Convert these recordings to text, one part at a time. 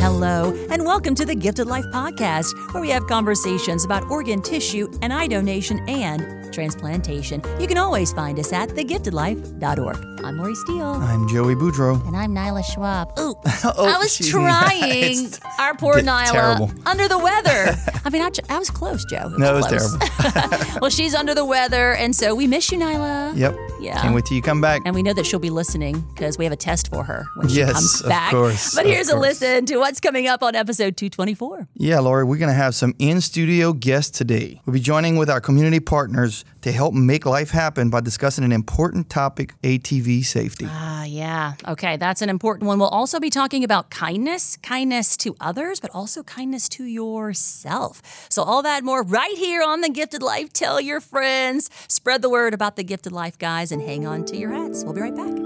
Hello, and welcome to the Gifted Life Podcast, where we have conversations about organ tissue and eye donation and transplantation. You can always find us at thegiftedlife.org. I'm Lori Steele. I'm Joey Boudreau. And I'm Nyla Schwab. Ooh, Oh, I was trying. Our poor Nyla. terrible. Under the weather. I mean, I was close, Joe. No, it was close. well, she's under the weather, and so we miss you, Nyla. Yep. Yeah. Can't wait till you come back. And we know that she'll be listening because we have a test for her when she Yes, comes of back. course, But of here's a listen to what's coming up on episode 224. Yeah, Lori, we're going to have some in studio guests today. We'll be joining with our community partners to help make life happen by discussing an important topic ATV safety. Ah, yeah. Okay, that's an important one. We'll also be talking about kindness, kindness to others, but also kindness to yourself. So, all that more right here on The Gifted Life. Tell your friends, spread the word about The Gifted Life, guys, and hang on to your hats. We'll be right back.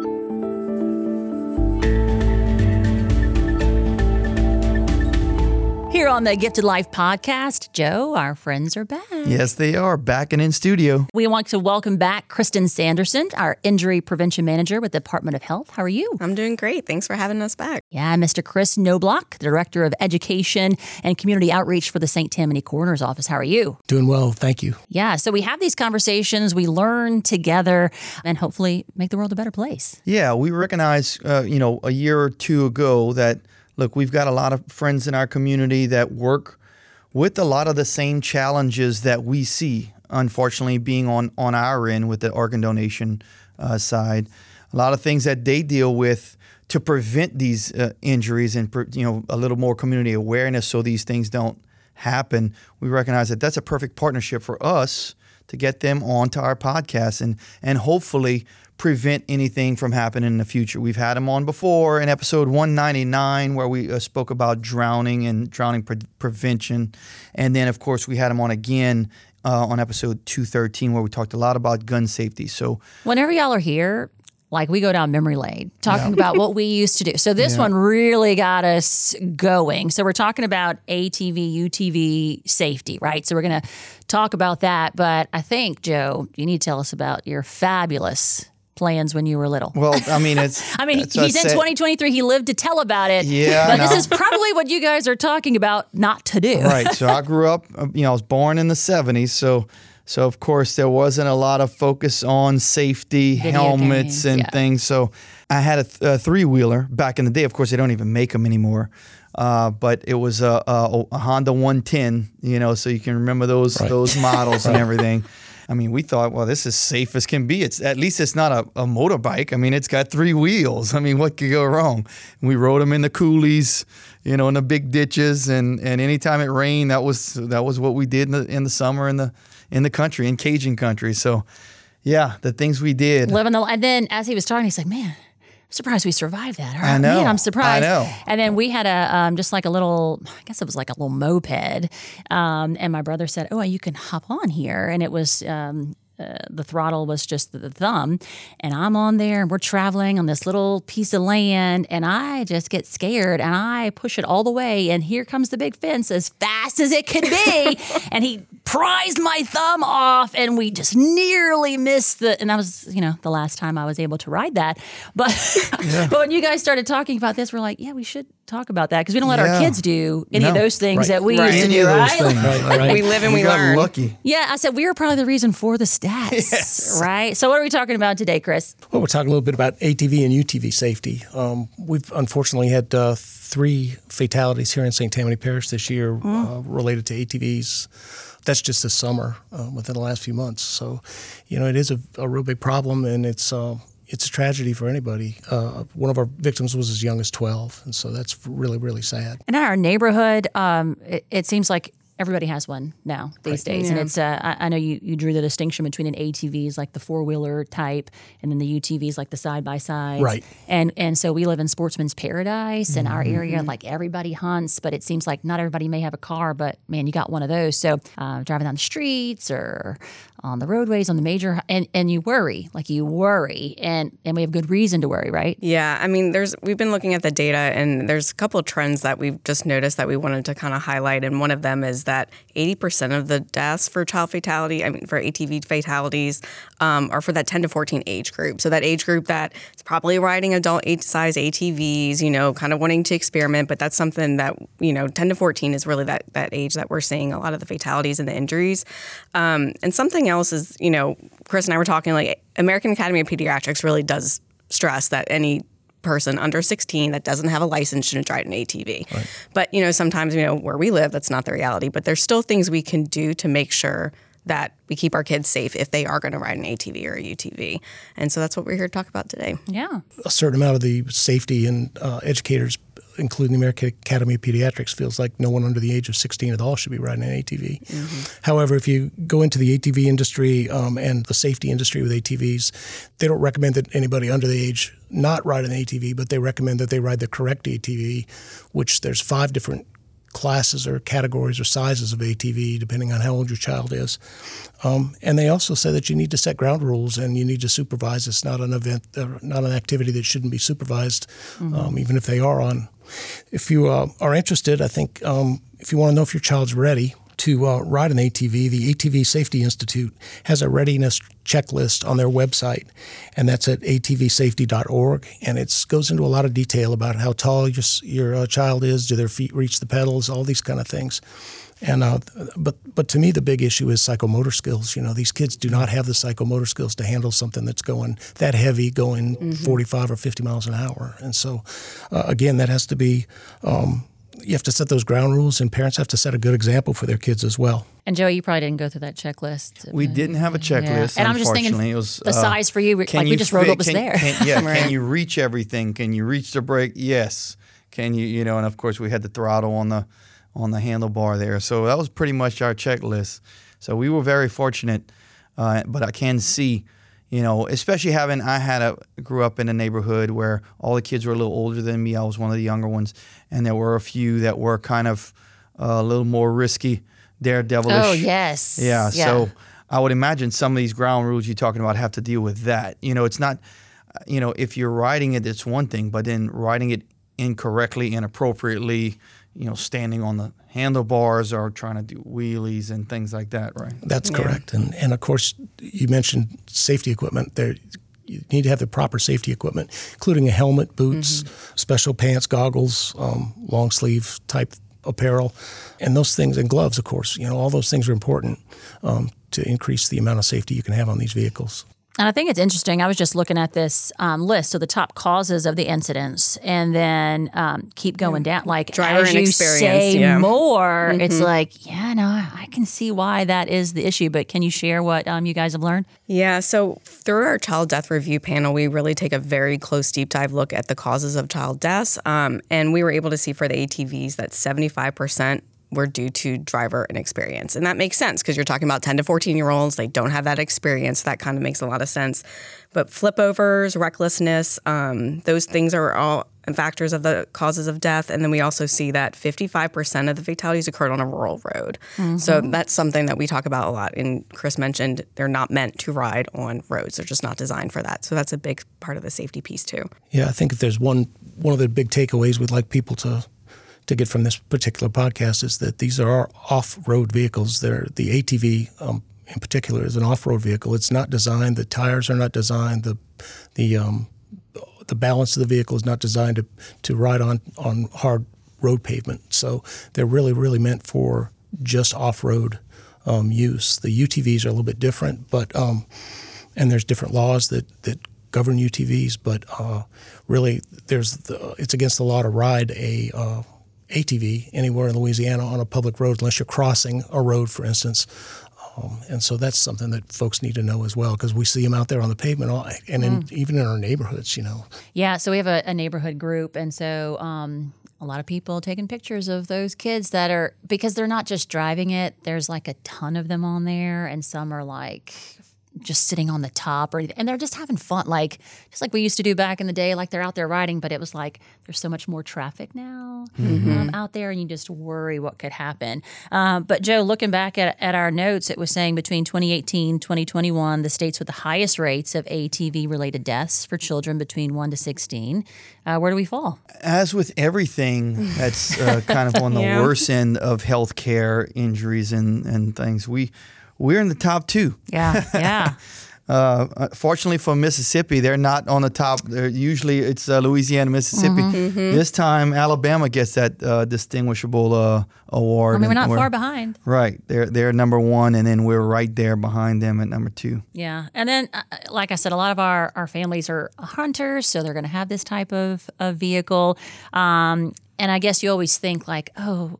Here on the Gifted Life podcast, Joe, our friends are back. Yes, they are back and in studio. We want to welcome back Kristen Sanderson, our injury prevention manager with the Department of Health. How are you? I'm doing great. Thanks for having us back. Yeah, Mr. Chris Knoblauch, the Director of Education and Community Outreach for the St. Tammany Coroner's Office. How are you? Doing well, thank you. Yeah, so we have these conversations, we learn together, and hopefully make the world a better place. Yeah, we recognize, uh, you know, a year or two ago that, look, we've got a lot of friends in our community that work with a lot of the same challenges that we see, unfortunately, being on, on our end with the organ donation uh, side. A lot of things that they deal with to prevent these uh, injuries and, you know, a little more community awareness so these things don't happen. We recognize that that's a perfect partnership for us to get them onto our podcast and and hopefully prevent anything from happening in the future. We've had them on before in episode 199 where we uh, spoke about drowning and drowning pre- prevention, and then of course we had them on again uh, on episode 213 where we talked a lot about gun safety. So Whenever y'all are here, like we go down memory lane talking about what we used to do. So this one really got us going. So we're talking about ATV, UTV safety, right? So we're going to talk about that. But I think, Joe, you need to tell us about your fabulous plans when you were little. well, I mean it's I mean, that's he's I in 2023. He lived to tell about it. Yeah, I But this is probably what you guys are talking about not to do. right. So I grew up, uh, you know, I was born in the 70s. So, so of course, there wasn't a lot of focus on safety, Video helmets, games, and yeah. things. So I had a, th- a three wheeler back in the day. Of course, they don't even make them anymore. Uh, but it was a, a, a Honda 110, you know, so you can remember those Right. those models and everything. I mean, we thought, well, this is safe as can be. It's at least it's not a, a motorbike. I mean, it's got three wheels. I mean, what could go wrong? We rode them in the coulees, you know, in the big ditches, and and anytime it rained, that was that was what we did in the in the summer in the in the country in Cajun country. So, yeah, the things we did. living the and then as he was talking he's like man surprised we survived that Or, I know. man i'm surprised I know. and then we had a um, just like a little i guess it was like a little moped um, and my brother said oh you can hop on here and it was um, uh, the throttle was just the, the thumb and i'm on there and we're traveling on this little piece of land and i just get scared and i push it all the way and here comes the big fence as fast as it could be. And he prized my thumb off and we just nearly missed the and that was you know the last time i was able to ride that. But but when you guys started talking about this we're like yeah we should talk about that because we don't let our kids do any of those things Right. that we Right. used to do right things. Right, right. We live and we, got learn. lucky. yeah i said we were probably the reason for the stats right so what are we talking about today chris Well, we're talking a little bit about ATV and UTV safety. Um, we've unfortunately had uh, three fatalities here in St. Tammany Parish this year uh, related to ATVs. That's just this summer, uh, within the last few months. So, you know, it is a, a real big problem, and it's uh, it's a tragedy for anybody. Uh, one of our victims was as young as 12, and so that's really, really sad. And in our neighborhood um, it, it seems like everybody has one now these days, and it's. Uh, I, I know you, you drew the distinction between an ATVs like the four wheeler type, and then the UTVs like the side by side. Right. And and so we live in Sportsman's Paradise in our area. Like everybody hunts, but it seems like not everybody may have a car. But man, you got one of those. So uh, driving down the streets or on the roadways, on the major, and and you worry, like you worry, and and we have good reason to worry, right? Yeah, I mean, there's we've been looking at the data, and there's a couple trends that we've just noticed that we wanted to kind of highlight, and one of them is that 80% of the deaths for child fatality, I mean, for ATV fatalities, um, are for that 10 to 14 age group. So that age group that is probably riding adult size ATVs, you know, kind of wanting to experiment, but that's something that you know, 10 to 14 is really that that age that we're seeing a lot of the fatalities and the injuries, um, and something else is, you know, Chris and I were talking like American Academy of Pediatrics really does stress that any person under 16 that doesn't have a license shouldn't ride an ATV. Right. But you know, sometimes you know where we live, that's not the reality. But there's still things we can do to make sure that we keep our kids safe if they are going to ride an ATV or a UTV. And so that's what we're here to talk about today. Yeah. A certain amount of the safety and uh, educators including the American Academy of Pediatrics, feels like no one under the age of 16 at all should be riding an ATV. Mm-hmm. However, if you go into the ATV industry um, and the safety industry with ATVs, they don't recommend that anybody under the age not ride an ATV, but they recommend that they ride the correct ATV, which there's five different classes or categories or sizes of ATV, depending on how old your child is. Um, and they also say that you need to set ground rules and you need to supervise. It's not an event, uh, not an activity that shouldn't be supervised, mm-hmm. um, even if they are on. If you uh, are interested, I think um, if you want to know if your child's ready, to uh, ride an ATV, the ATV Safety Institute has a readiness checklist on their website, and that's at atvsafety.org. And it goes into a lot of detail about how tall your, your uh, child is, do their feet reach the pedals, all these kind of things. And uh, but but to me the big issue is psychomotor skills. You know, these kids do not have the psychomotor skills to handle something that's going that heavy, going mm-hmm. 45 or 50 miles an hour. And so, uh, again, that has to be um, you have to set those ground rules, and parents have to set a good example for their kids as well. And Joey, you probably didn't go through that checklist. We didn't have a checklist. Yeah. And I'm just thinking it was, the uh, size for you. Like you we just wrote what was can, there. Can, yeah. right. Can you reach everything? Can you reach the brake? Yes. Can you? You know, and of course we had the throttle on the on the handlebar there. So that was pretty much our checklist. So we were very fortunate. Uh, but I can see you know, especially having I had a grew up in a neighborhood where all the kids were a little older than me. I was one of the younger ones, and there were a few that were kind of uh, a little more risky, daredevilish. Oh yes, yeah. yeah. So I would imagine some of these ground rules you're talking about have to deal with that. You know, it's not, you know, if you're riding it, it's one thing, but then riding it incorrectly, inappropriately, you know, standing on the handlebars or trying to do wheelies and things like that, right? That's correct. And and of course, you mentioned safety equipment. There, you need to have the proper safety equipment, including a helmet, boots, mm-hmm. special pants, goggles, um, long sleeve type apparel, and those things, and gloves, of course. You know, all those things are important um, to increase the amount of safety you can have on these vehicles. And I think it's interesting. I was just looking at this um, list of the top causes of the incidents, and then um, keep going down. Like Driver as you say yeah. more, mm-hmm. it's like, yeah, no, I can see why that is the issue. But can you share what um, you guys have learned? Yeah. So through our child death review panel, we really take a very close deep dive look at the causes of child deaths, um, and we were able to see for the ATVs that seventy five percent were due to driver inexperience. And that makes sense because you're talking about 10 to 14 year olds. They don't have that experience. That kind of makes a lot of sense. But flipovers, recklessness, um, those things are all factors of the causes of death. And then we also see that 55% of the fatalities occurred on a rural road. Mm-hmm. So that's something that we talk about a lot. And Chris mentioned they're not meant to ride on roads, they're just not designed for that. So that's a big part of the safety piece, too. Yeah, I think if there's one, one of the big takeaways we'd like people to to get from this particular podcast is that these are off-road vehicles. They're the ATV um, in particular is an off-road vehicle. It's not designed. The tires are not designed. The the um, the balance of the vehicle is not designed to to ride on on hard road pavement. So they're really really meant for just off-road um, use. The UTVs are a little bit different, but um, and there's different laws that that govern UTVs, but uh, really there's the, it's against the law to ride a uh, ATV anywhere in Louisiana on a public road unless you're crossing a road, for instance. Um, and so that's something that folks need to know as well because we see them out there on the pavement all, and in, mm. even in our neighborhoods, you know. Yeah, so we have a, a neighborhood group, and so um, a lot of people taking pictures of those kids that are because they're not just driving it. There's like a ton of them on there, and some are like just sitting on the top or anything. And they're just having fun, like just like we used to do back in the day. Like they're out there riding, but it was like there's so much more traffic now um, out there, and you just worry what could happen. Um, but Joe, looking back at, at our notes, it was saying between 2018 2021, the states with the highest rates of ATV related deaths for children between 1 to 16. Uh, where do we fall? As with everything that's uh, kind of on the Yeah. worst end of healthcare injuries and, and things, we we're in the top two. Yeah, yeah. Uh, fortunately for Mississippi, they're not on the top. They're usually it's uh, Louisiana, Mississippi. Mm-hmm. This time, Alabama gets that uh, distinguishable uh, award. I mean, we're not far behind. Right, they're they're number one, and then we're right there behind them at number two. Yeah, and then uh, like I said, a lot of our, our families are hunters, so they're going to have this type of, of vehicle. Um, and I guess you always think like, oh,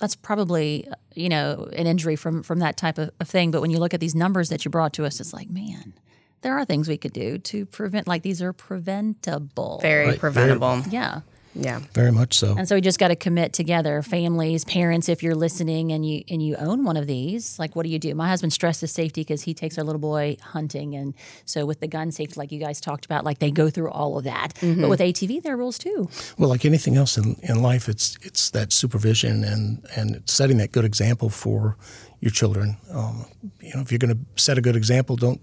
that's probably you know an injury from from that type of, of thing. But when you look at these numbers that you brought to us, it's like, man, there are things we could do to prevent. Like these are preventable. Very Right, very- preventable. Yeah. Yeah. Very much so. And so we just got to commit together, families, parents. If you're listening and you and you own one of these, like what do you do? My husband stresses safety because he takes our little boy hunting, and so with the gun safety, like you guys talked about, like they go through all of that. But with ATV, there are rules too. Well, like anything else in, in life, it's it's that supervision and and setting that good example for your children. Um, you know, if you're going to set a good example, don't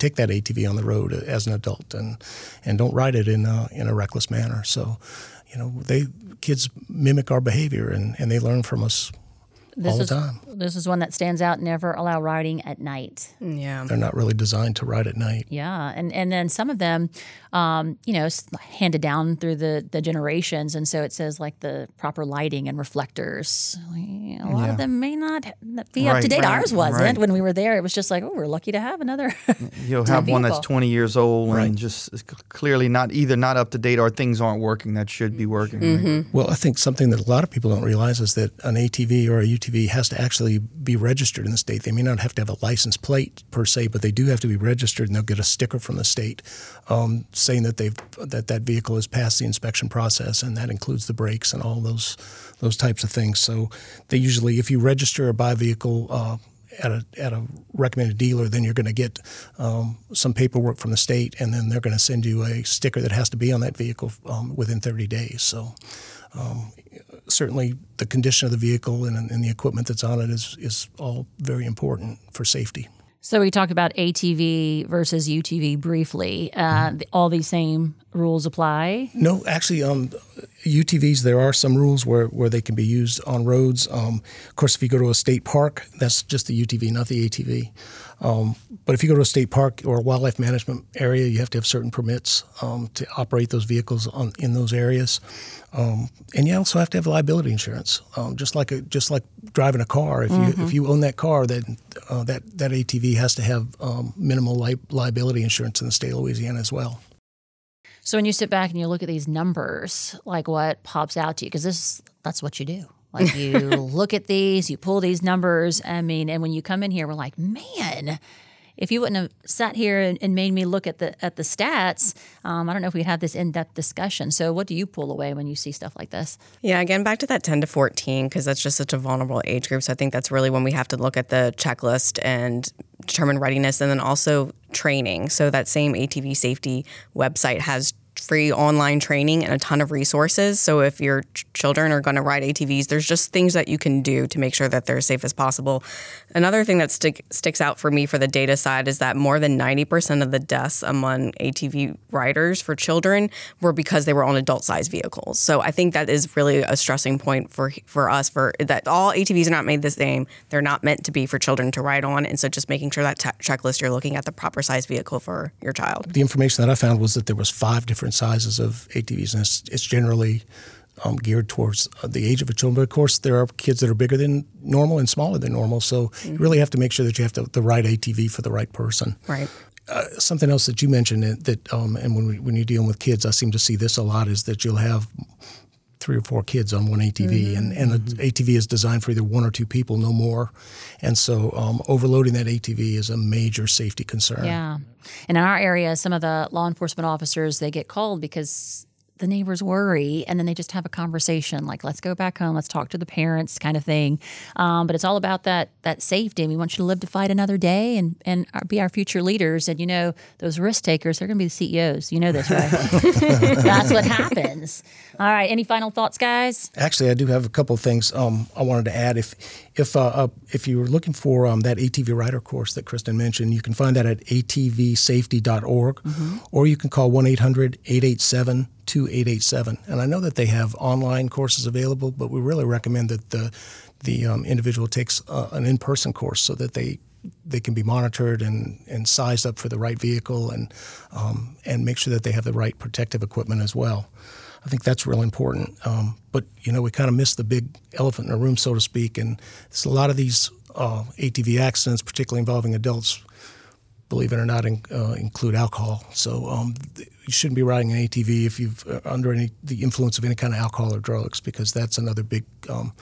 take that ATV on the road as an adult, and and don't ride it in a, in a reckless manner. So, you know, they kids mimic our behavior and, and they learn from us This all the time. This is one that stands out. Never allow riding at night. Yeah. They're not really designed to ride at night. Yeah, and and then some of them, um, you know, handed down through the the generations, and so it says like the proper lighting and reflectors. A lot Yeah. of them may not be up to date. right, Ours wasn't right. when we were there. It was just like, oh, we're lucky to have another. You'll have one that's 20 years old Right. and just clearly not either not up to date or things aren't working that should be working. right? Well, I think something that a lot of people don't realize is that an ATV or a UTV has to actually be registered in the state. They may not have to have a license plate per se, but they do have to be registered, and they'll get a sticker from the state um, saying that they've that that vehicle has passed the inspection process, and that includes the brakes and all those those types of things. So they usually, if you register or buy a vehicle. Uh, at a, at a recommended dealer, then you're going to get um, some paperwork from the state, and then they're going to send you a sticker that has to be on that vehicle um, within 30 days. So, um, certainly, the condition of the vehicle and, and the equipment that's on it is, is all very important for safety. so we talked about ATV versus UTV briefly. Uh, the- all these same rules apply. No, actually, um, UTVs, there are some rules where, where they can be used on roads. Um, of course, if you go to a state park, that's just the UTV, not the ATV. Um, but if you go to a state park or a wildlife management area, you have to have certain permits um, to operate those vehicles on, in those areas. Um, and you also have to have liability insurance, um, just like a, just like driving a car. If you if you own that car, then uh, that that ATV has to have um, minimal li- liability insurance in the state of Louisiana as well. So when you sit back and you look at these numbers, like what pops out to you, because this that's what you do. Like you look at these, you pull these numbers. I mean, and when you come in here, we're like, man, if you wouldn't have sat here and, and made me look at the at the stats, um, I don't know if we'd have this in depth discussion. So what do you pull away when you see stuff like this? Yeah, again, back to that 10 to 14, because that's just such a vulnerable age group. So I think that's really when we have to look at the checklist and determine readiness and then also training. So that same ATV safety website has free online training and a ton of resources. So if your ch- children are going to ride ATVs, there's just things that you can do to make sure that they're as safe as possible. Another thing that stick, sticks out for me for the data side is that more than 90% of the deaths among ATV riders for children were because they were on adult sized vehicles. So I think that is really a stressing point for for us for that all ATVs are not made the same. They're not meant to be for children to ride on. And so just making sure that checklist you're looking at the proper size vehicle for your child. the information that I found was that there was five different sizes of ATVs, and it's, it's generally um, geared towards uh, the age of a child. But of course, there are kids that are bigger than normal and smaller than normal. So you really have to make sure that you have the, the right ATV for the right person. Right. Something else that you mentioned that, that um, and when, we, when you're dealing with kids, I seem to see this a lot is that you'll have three or four kids on one ATV, and, and an ATV is designed for either one or two people, no more. And so um, overloading that ATV is a major safety concern. Yeah. And in our area, some of the law enforcement officers they get called because the neighbors worry and then they just have a conversation like let's go back home. Let's talk to the parents kind of thing. Um, but it's all about that that safety we want you to live to fight another day and and be our future leaders. And you know those risk takers they're going to be the ceos you know this right? That's what happens. All right any final thoughts guys? Actually i do have a couple of things um, i wanted to add. If if uh, uh, if you were looking for um, that atv rider course that kristen mentioned you can find that at atvsafety.org mm-hmm. or you can call 1-800-887 2887. And I know that they have online courses available, but we really recommend that the the um, individual takes uh, an in-person course so that they they can be monitored and, and sized up for the right vehicle and um, and make sure that they have the right protective equipment as well. I think that's real important. Um, but you know, we kind of miss the big elephant in the room, so to speak. And a lot of these uh, ATV accidents, particularly involving adults, believe it or not, in, uh, include alcohol. So um, you shouldn't be riding an ATV if you've uh, under any the influence of any kind of alcohol or drugs, because that's another big um,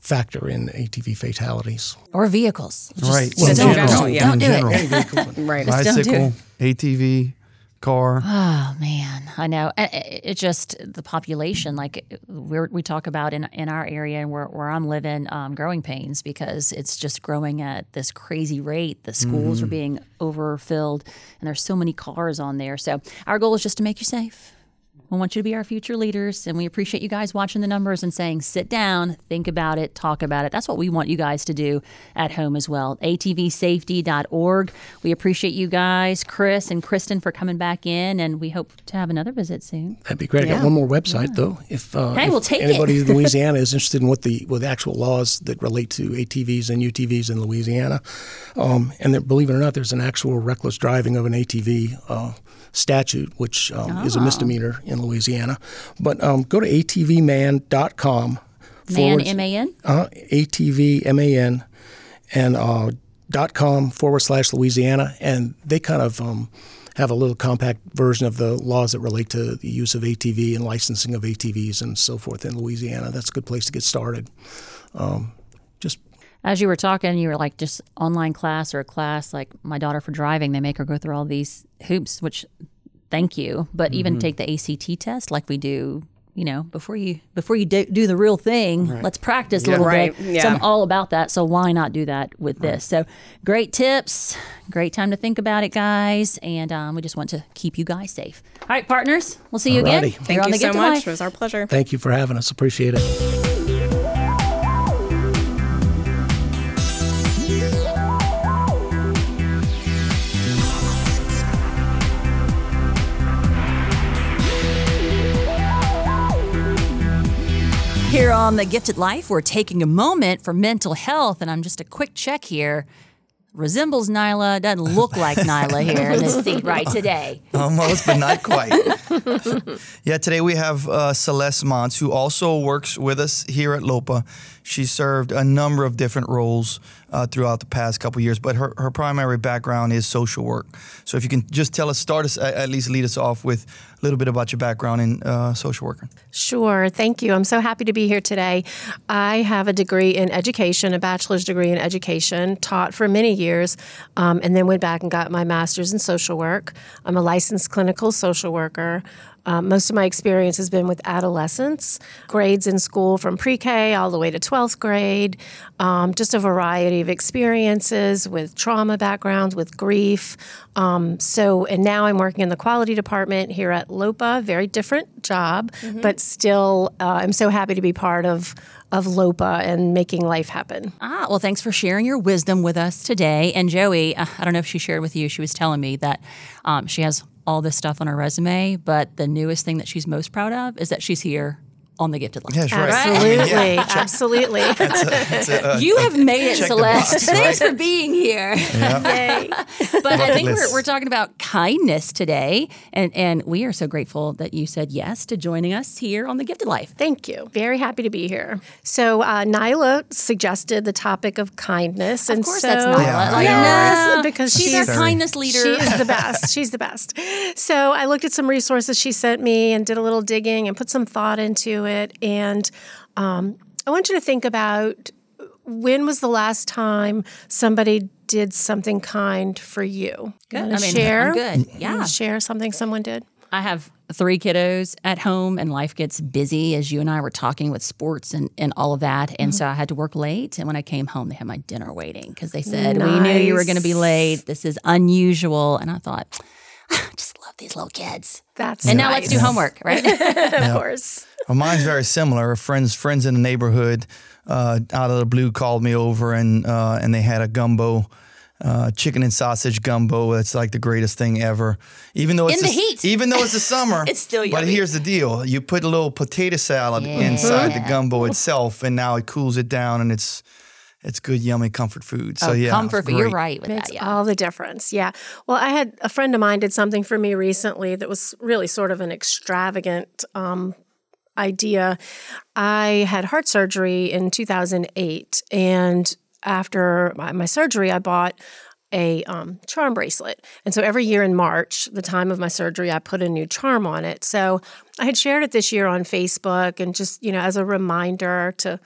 factor in ATV fatalities or vehicles. Just, right. Well, don't, don't, yeah. don't do it. right. Bicycle, ATV, car. Oh man, I know. It, just the population, like we we talk about in in our area and where, where I'm living, um, growing pains because it's just growing at this crazy rate. The schools mm-hmm. are being overfilled, and there's so many cars on there. So our goal is just to make you safe. We want you to be our future leaders, and we appreciate you guys watching the numbers and saying, sit down, think about it, talk about it. That's what we want you guys to do at home as well. ATVsafety.org. We appreciate you guys, Chris and Kristen, for coming back in, and we hope to have another visit soon. That'd be great. Yeah. I got one more website, yeah. though. If, uh, hey, if we'll take anybody it. in Louisiana is interested in what the, what the actual laws that relate to ATVs and UTVs in Louisiana, um, and believe it or not, there's an actual reckless driving of an ATV. Uh, statute, which um, oh. is a ah. misdemeanor in Louisiana. But um, go to atvman.com. Man, M A N? Uh, ATVMAN and uh, dot com forward slash Louisiana. And they kind of um, have a little compact version of the laws that relate to the use of ATV and licensing of ATVs and so forth in Louisiana. That's a good place to get started. Um, just as you were talking, you were like just online class or a class like my daughter for driving. They make her go through all these hoops, which thank you. But mm-hmm. even take the ACT test like we do. You know, before you before you do, do the real thing, right. let's practice a little right. bit. Yeah. So I'm all about that. So why not do that with right. this? So great tips, great time to think about it, guys. And um, we just want to keep you guys safe. All right, partners, we'll see you Alrighty. again. Thank you so much. Life. It was our pleasure. Thank you for having us. Appreciate it. Here on The Gifted Life, we're taking a moment for mental health, and I'm just a quick check here. Resembles Nyla, doesn't look like Nyla here in this seat right today. Almost, but not quite. yeah, today we have uh, Celeste Montz, who also works with us here at LOPA. She served a number of different roles uh, throughout the past couple years, but her, her primary background is social work. So if you can just tell us, start us, at least lead us off with a little bit about your background in uh, social worker. Sure, thank you. I'm so happy to be here today. I have a degree in education, a bachelor's degree in education, taught for many years, um, and then went back and got my master's in social work. I'm a licensed clinical social worker. Um, most of my experience has been with adolescents, grades in school from pre K all the way to 12th grade, um, just a variety of experiences with trauma backgrounds, with grief. Um, so, and now I'm working in the quality department here at LOPA, very different job, mm-hmm. but still, uh, I'm so happy to be part of of LOPA and making life happen. Ah, well, thanks for sharing your wisdom with us today. And Joey, uh, I don't know if she shared with you, she was telling me that um, she has all this stuff on her resume, but the newest thing that she's most proud of is that she's here on the gifted life. Yes, right. Absolutely, yeah. absolutely. That's a, that's a, uh, you have made it, Celeste. Box, Thanks right? for being here. Yay! but I think we're, we're talking about kindness today, and and we are so grateful that you said yes to joining us here on the Gifted Life. Thank you. Very happy to be here. So uh, Nyla suggested the topic of kindness, of and course so that's Nyla. Yeah. Like, yes, no, because she's, she's our kindness leader. She is the best. She's the best. So I looked at some resources she sent me and did a little digging and put some thought into it. And um, I want you to think about when was the last time somebody did something kind for you? Good. You I mean, share. I'm good. Yeah. Share something someone did. I have three kiddos at home and life gets busy as you and I were talking with sports and, and all of that. And so I had to work late. And when I came home, they had my dinner waiting because they said, We knew you were going to be late. This is unusual. And I thought, these little kids. That's And now let's do homework, right? of course. Well, mine's very similar. Friends, friends in the neighborhood, uh, out of the blue, called me over and uh, and they had a gumbo, uh, chicken and sausage gumbo. That's like the greatest thing ever. Even though it's In the s- heat. even though it's the summer, It's still But here's the deal: you put a little potato salad inside the gumbo itself, and now it cools it down, and it's it's good, yummy comfort food. So Oh, yeah, comfort food. You're right with Makes that. Yeah. all the difference. Yeah. Well, I had a friend of mine did something for me recently that was really sort of an extravagant um, idea. I had heart surgery in 2008, and after my, my surgery, I bought a um, charm bracelet. And so every year in March, the time of my surgery, I put a new charm on it. So I had shared it this year on Facebook and just, you know, as a reminder to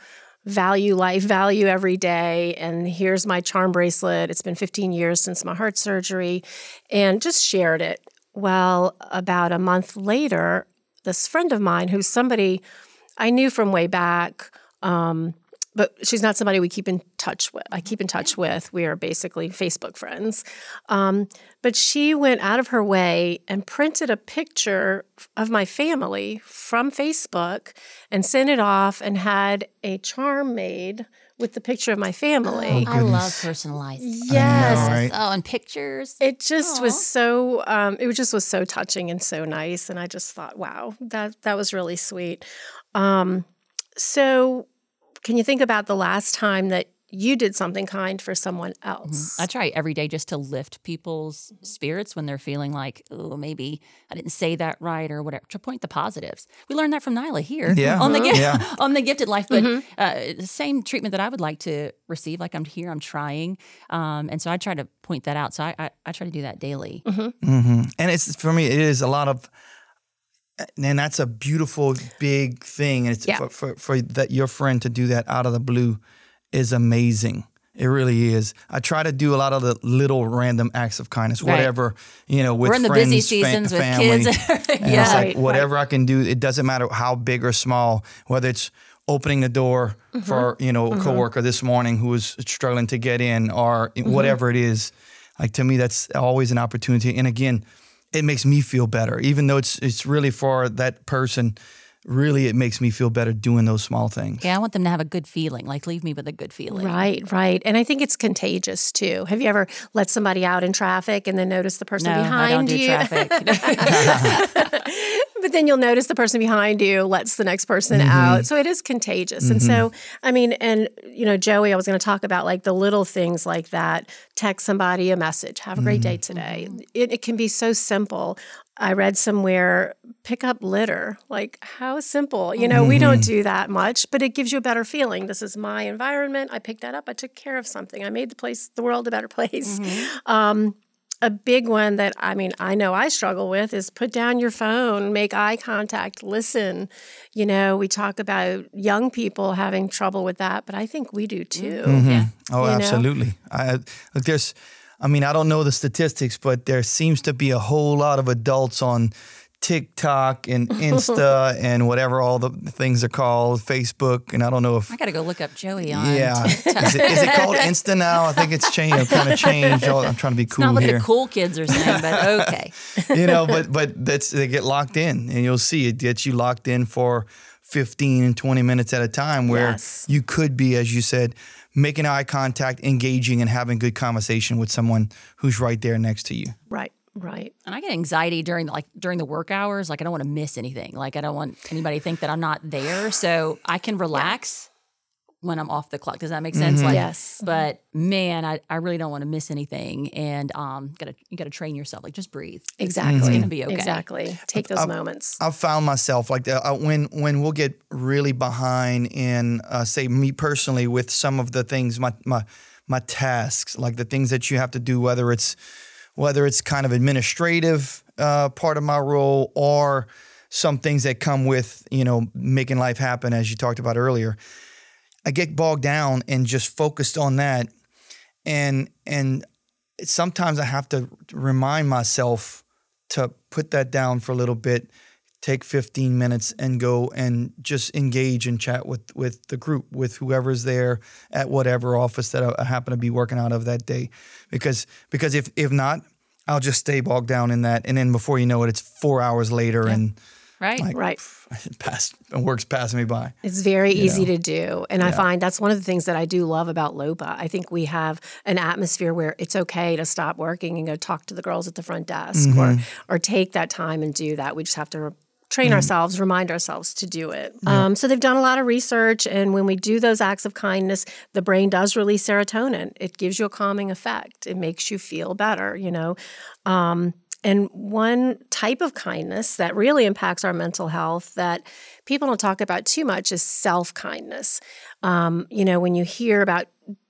value life, value every day. And here's my charm bracelet. It's been 15 years since my heart surgery, and just shared it. Well, about a month later, this friend of mine, who's somebody I knew from way back, um, but she's not somebody we keep in touch with. I keep in touch with. We are basically Facebook friends. Um, but she went out of her way and printed a picture of my family from Facebook and sent it off and had a charm made with the picture of my family. I love personalized. yes. know, right? Oh, and pictures. It just was so. Um, it just was so touching and so nice, and I just thought, wow, that that was really sweet. Um, so, can you think about the last time that you did something kind for someone mm-hmm. else? I try every day just to lift people's mm-hmm. spirits when they're feeling like, oh, maybe I didn't say that right or whatever. To point the positives. We learned that from Nyla here Yeah. on the gift, Yeah. on the gifted life, but mm-hmm. uh, the same treatment that I would like to receive. Like I'm here, I'm trying, um, and so I try to point that out. So I, I, I try to do that daily. and it's for me it is a lot of and that's a beautiful big thing and it's Yeah. for, for, for that your friend to do that out of the blue is amazing it really is i try to do a lot of the little random acts of kindness Right. whatever you know with We're in the friends, busy seasons with family. kids. And yeah. it's like Right, whatever I can do, it doesn't matter how big or small, whether it's opening the door Mm-hmm. for, you know, a coworker this morning who was struggling to get in or Mm-hmm. whatever it is. Like to me, that's always an opportunity. And again, it makes me feel better, even though it's it's really for that person. Really, it makes me feel better doing those small things. Yeah, I want them to have a good feeling. Like leave me with a good feeling. Right, right. And I think it's contagious too. Have you ever let somebody out in traffic and then notice the person No, behind I don't do you? traffic. but then you'll notice the person behind you lets the next person Mm-hmm. out. So it is contagious. And so, I mean, and, you know, Joey, I was going to talk about like the little things like that. Text somebody a message, have a great day Mm-hmm. today. It, it can be so simple. I read somewhere, pick up litter. Like, how simple. You know, we Mm-hmm. don't do that much, but it gives you a better feeling. This is my environment. I picked that up. I took care of something. I made the place, the world a better place. Um, a big one that I mean, I know I struggle with is put down your phone, make eye contact, listen. You know, we talk about young people having trouble with that, but I think we do too. yeah. Oh, You know? absolutely. I look. There's, I mean, I don't know the statistics, but there seems to be a whole lot of adults on TikTok and Insta and whatever all the things are called, Facebook, and I don't know if. I got to go look up Joey on. Yeah, is it, is it called Insta now? I think it's changed. Kind of changed. I'm trying to be cool Not what here, the cool kids are saying, but okay. you know. But but that's they get locked in, and you'll see it gets you locked in for 15 and 20 minutes at a time, where Yes. you could be, as you said, making eye contact, engaging, and having good conversation with someone who's right there next to you. Right, right. And I get anxiety during the, like during the work hours. Like I don't want to miss anything. Like I don't want anybody to think that I'm not there. So I can relax when I'm off the clock. Does that make sense? Like, Yes. But man, I, I really don't want to miss anything. And um, gotta you gotta train yourself. Like just breathe. Exactly. It's gonna be okay. Exactly. Take those moments. I've found myself like uh, uh, when when we'll get really behind in uh, say me personally with some of the things my my my tasks like the things that you have to do whether it's whether it's kind of administrative uh, part of my role or some things that come with you know making life happen as you talked about earlier. I get bogged down and just focused on that, and and sometimes I have to remind myself to put that down for a little bit take 15 minutes and go and just engage and chat with with the group with whoever's there at whatever office that I happen to be working out of that day. Because because if if not I'll just stay bogged down in that. And then before you know it it's 4 hours later and Right. like Right. past work's passing me by It's very easy know? to do. And I find that's one of the things that I do love about LOPA. I think we have an atmosphere where it's okay to stop working and go talk to the girls at the front desk or or take that time and do that. We just have to re- train ourselves, remind ourselves to do it. Um, so they've done a lot of research and when we do those acts of kindness, the brain does release serotonin. It gives you a calming effect. It makes you feel better, you know. Um, and one type of kindness that really impacts our mental health that people don't talk about too much is self kindness. Um, you know, when you hear about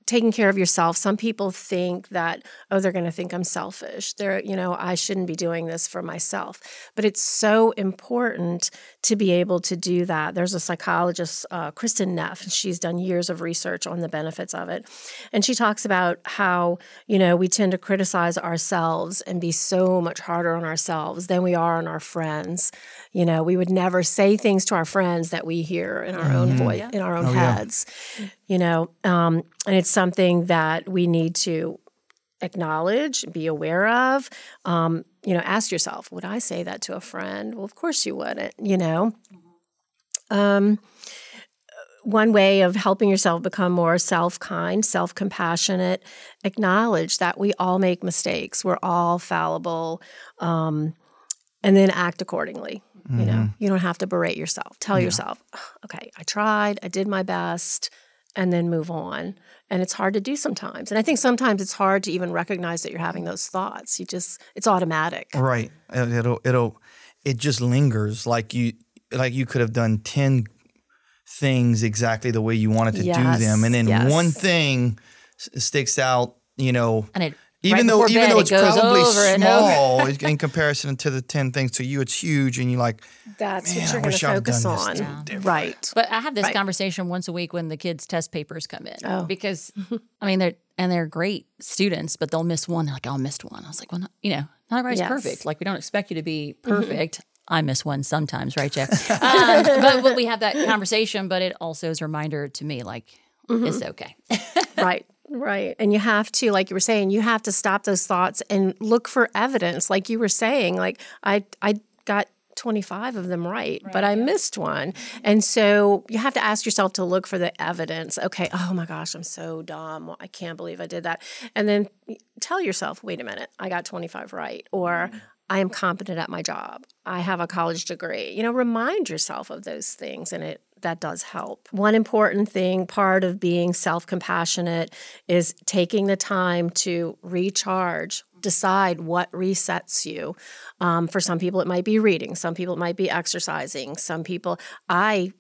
taking care of yourself, some people think that, oh, they're going to think I'm selfish. They're, you know, I shouldn't be doing this for myself. But it's so important to be able to do that. There's a psychologist, uh, Kristin Neff, and she's done years of research on the benefits of it. And she talks about how, you know, we tend to criticize ourselves and be so much harder on ourselves than we are on our friends. You know, we would never say things to our friends that we hear in our own voice, in our own heads. You know, um, and it's something that we need to acknowledge, be aware of. Um, you know, ask yourself, would I say that to a friend? Well, of course you wouldn't, you know. Um, one way of helping yourself become more self kind, self compassionate, acknowledge that we all make mistakes. We're all fallible. Um, and then act accordingly. You know, you don't have to berate yourself. Tell yourself, okay, I tried, I did my best, and then move on. And it's hard to do sometimes. And I think sometimes it's hard to even recognize that you're having those thoughts. You just, it's automatic. Right. It- It'll it'll it just lingers like you like you could have done 10 things exactly the way you wanted to Yes, do them and then yes. one thing sticks out, you know, And it even right though even bed, though it's goes probably over and over. small in comparison to the 10 things to you it's huge and you're like, That's Man, what you're going to focus on. different. Right. But I have this Right. conversation once a week when the kids' test papers come in. Oh. Because I mean they're and they're great students, but they'll miss one. They're like, oh, I missed one. I was like, well, not, you know, not everybody's Yes. perfect. Like we don't expect you to be perfect. I miss one sometimes, right, Jeff? um, but, but we have that conversation. But it also is a reminder to me, like it's okay. right right and you have to like you were saying you have to stop those thoughts and look for evidence like you were saying like i i got 25 of them right, but I missed one. Mm-hmm. And so you have to ask yourself to look for the evidence. Okay, oh my gosh, I'm so dumb. I can't believe I did that. And then tell yourself, wait a minute, I got 25 right. Or mm-hmm. I am competent at my job. I have a college degree. You know, remind yourself of those things and it that does help. One important thing, part of being self compassionate, is taking the time to recharge, decide what resets you. Um, for some people, it might be reading, some people, it might be exercising, some people, I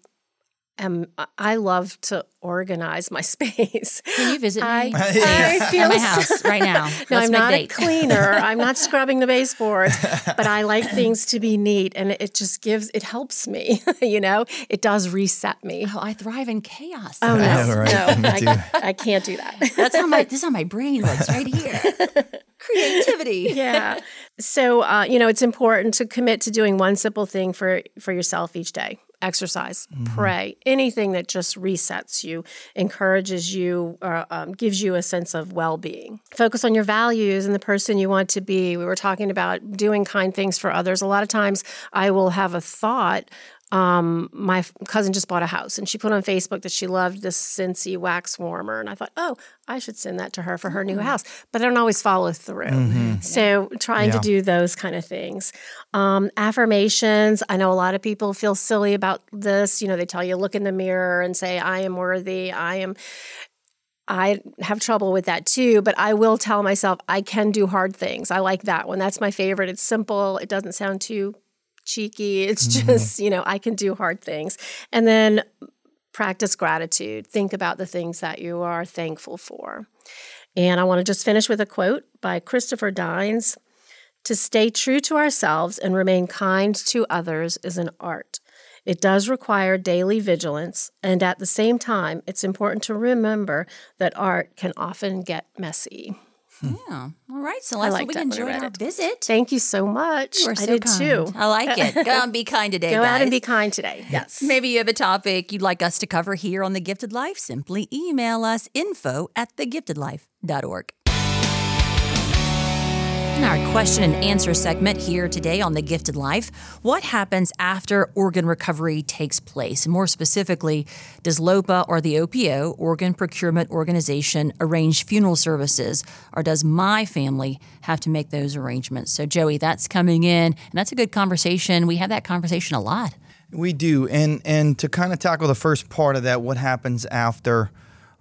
am, I love to organize my space. Can you visit I, me I at feel my house right now? no, Let's I'm not date. a cleaner. I'm not scrubbing the baseboards, but I like things to be neat, and it just gives it helps me. you know, it does reset me. Oh, I thrive in chaos. Oh no, know, right? no, I, I can't do that. That's how my this is how my brain works right here. Creativity. yeah. So uh, you know, it's important to commit to doing one simple thing for for yourself each day. Exercise, pray, anything that just resets you, encourages you, or um, gives you a sense of well being. Focus on your values and the person you want to be. We were talking about doing kind things for others. A lot of times I will have a thought um, my cousin just bought a house and she put on Facebook that she loved this Scentsy wax warmer. And I thought, oh, I should send that to her for her new house. But I don't always follow through. So trying to do those kind of things. Um, affirmations. I know a lot of people feel silly about this. You know, they tell you, look in the mirror and say, I am worthy. I am. I have trouble with that too, but I will tell myself I can do hard things. I like that one. That's my favorite. It's simple. It doesn't sound too cheeky. It's mm-hmm. just, you know, I can do hard things. And then practice gratitude. Think about the things that you are thankful for. And I want to just finish with a quote by Christopher Dines To stay true to ourselves and remain kind to others is an art. It does require daily vigilance, and at the same time, it's important to remember that art can often get messy. Hmm. Yeah. All right, Celeste. liked we that when I enjoyed our it. visit. Thank you so much. You are I did kind. too. I like it. Go out and be kind today, Go guys. out and be kind today. Yes. Maybe you have a topic you'd like us to cover here on The Gifted Life. Simply email us info at thegiftedlife.org. In our question and answer segment here today on The Gifted Life, what happens after organ recovery takes place? More specifically, does LOPA or the OPO, Organ Procurement Organization, arrange funeral services, or does my family have to make those arrangements? So, Joey, that's coming in, and that's a good conversation. We have that conversation a lot. We do, and and to kind of tackle the first part of that, what happens after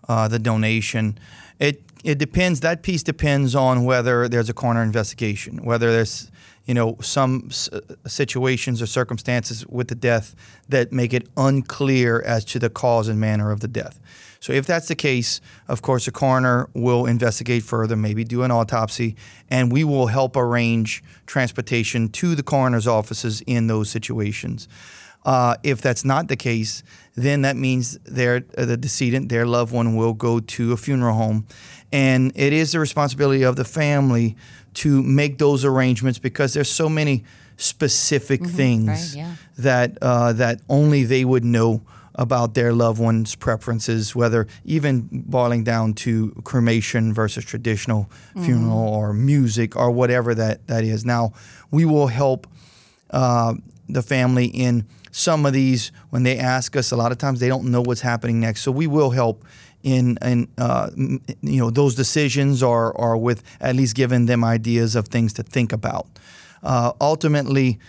uh, the donation? It it depends. That piece depends on whether there's a coroner investigation, whether there's you know some s- uh, situations or circumstances with the death that make it unclear as to the cause and manner of the death. So if that's the case, of course, the coroner will investigate further, maybe do an autopsy, and we will help arrange transportation to the coroner's offices in those situations. Uh, if that's not the case, then that means their uh, the decedent, their loved one, will go to a funeral home, and it is the responsibility of the family to make those arrangements because there's so many specific things right, yeah. that uh, that only they would know about their loved one's preferences, whether even boiling down to cremation versus traditional funeral or music or whatever that, that is. Now, we will help uh, the family in some of these when they ask us. A lot of times they don't know what's happening next, so we will help in in uh, m- you know those decisions or or with at least giving them ideas of things to think about. Uh, ultimately,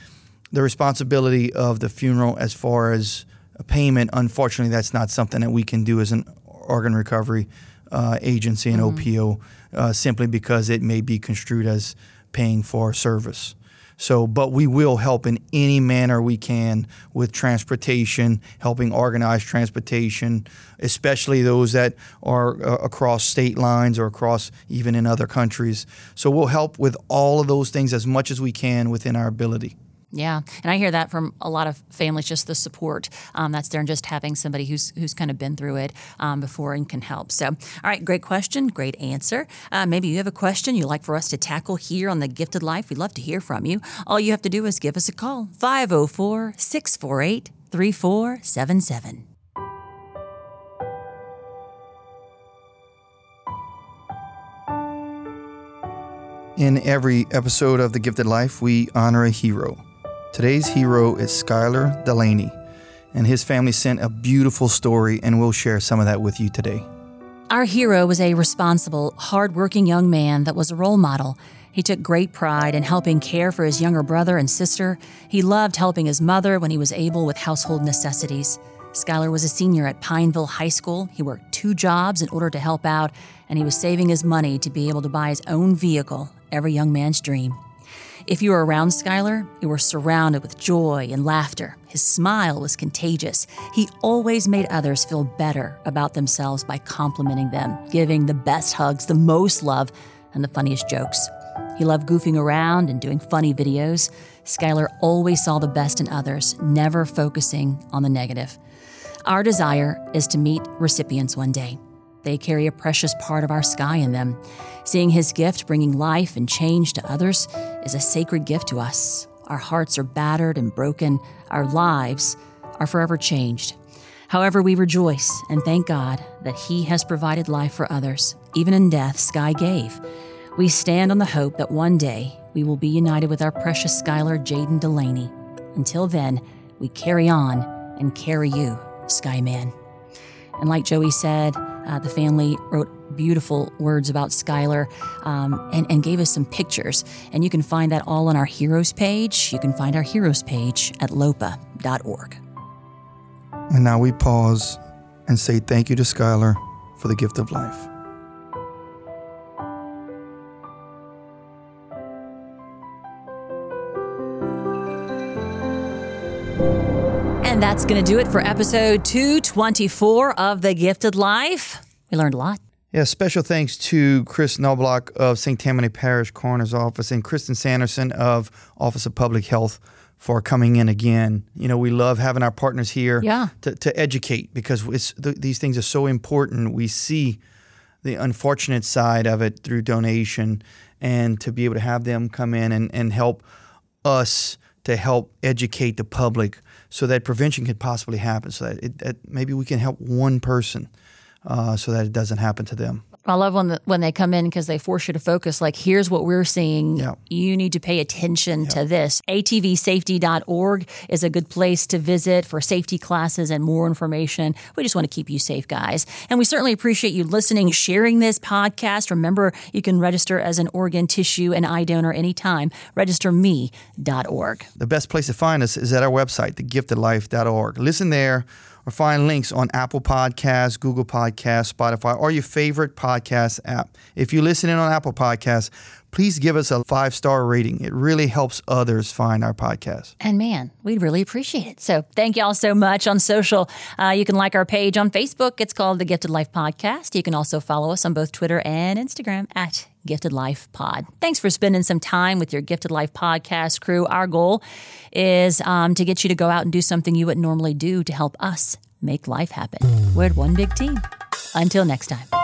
the responsibility of the funeral as far as payment, unfortunately, that's not something that we can do as an organ recovery uh, agency, an OPO, uh, simply because it may be construed as paying for service. So, but we will help in any manner we can with transportation, helping organize transportation, especially those that are uh, across state lines or across even in other countries. So, we'll help with all of those things as much as we can within our ability. Yeah, and I hear that from a lot of families. Just the support um, that's there, and just having somebody who's who's kind of been through it um, before and can help. So, all right, great question, great answer. Uh, maybe you have a question you'd like for us to tackle here on the Gifted Life. We'd love to hear from you. All you have to do is give us a call 504 648 3477. In every episode of The Gifted Life, we honor a hero. Today's hero is Skyler Delaney, and his family sent a beautiful story, and we'll share some of that with you today. Our hero was a responsible, hardworking young man that was a role model. He took great pride in helping care for his younger brother and sister. He loved helping his mother when he was able with household necessities. Skyler was a senior at Pineville High School. He worked two jobs in order to help out, and he was saving his money to be able to buy his own vehicle, every young man's dream. If you were around Skyler, you were surrounded with joy and laughter. His smile was contagious. He always made others feel better about themselves by complimenting them, giving the best hugs, the most love, and the funniest jokes. He loved goofing around and doing funny videos. Skyler always saw the best in others, never focusing on the negative. Our desire is to meet recipients one day. They carry a precious part of our sky in them. Seeing his gift bringing life and change to others is a sacred gift to us. Our hearts are battered and broken. Our lives are forever changed. However, we rejoice and thank God that He has provided life for others. Even in death, Sky gave. We stand on the hope that one day we will be united with our precious Skyler Jaden Delaney. Until then, we carry on and carry you, Skyman. And like Joey said, uh, the family wrote beautiful words about Skyler um, and, and gave us some pictures. And you can find that all on our Heroes page. You can find our Heroes page at lopa.org. And now we pause and say thank you to Skyler for the gift of life. And that's going to do it for episode 224 of The Gifted Life. We learned a lot. Yeah, special thanks to Chris Knoblauch of St. Tammany Parish Coroner's Office and Kristen Sanderson of Office of Public Health for coming in again. You know, we love having our partners here Yeah. to, to educate because it's, th- these things are so important. We see the unfortunate side of it through donation and to be able to have them come in and, and help us to help educate the public so that prevention could possibly happen so that, it, that maybe we can help one person uh, so that it doesn't happen to them I love when the, when they come in because they force you to focus. Like, here's what we're seeing. Yeah. You need to pay attention to this. ATVsafety.org is a good place to visit for safety classes and more information. We just want to keep you safe, guys. And we certainly appreciate you listening, sharing this podcast. Remember, you can register as an organ, tissue, and eye donor anytime. Registerme.org. the best place to find us is at our website, thegiftedlife.org. Listen there or find links on Apple Podcasts, Google Podcasts, Spotify, or your favorite podcast app. If you're listening on Apple Podcasts, please give us a five star rating. It really helps others find our podcast. And man, we'd really appreciate it. So thank y'all so much on social. Uh, you can like our page on Facebook. It's called the Gifted Life Podcast. You can also follow us on both Twitter and Instagram at Gifted Life Pod. Thanks for spending some time with your Gifted Life Podcast crew. Our goal is um, to get you to go out and do something you wouldn't normally do to help us make life happen. We're one big team. Until next time.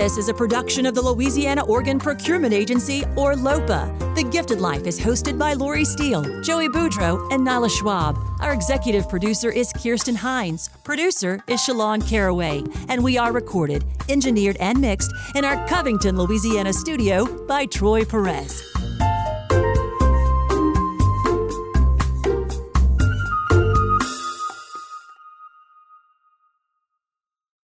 This is a production of the Louisiana Organ Procurement Agency, or LOPA. The Gifted Life is hosted by Lori Steele, Joey Boudreau, and Nyla Schwab. Our executive producer is Kirsten Hines. Producer is Shalon Caraway. And we are recorded, engineered, and mixed in our Covington, Louisiana studio by Troy Perez.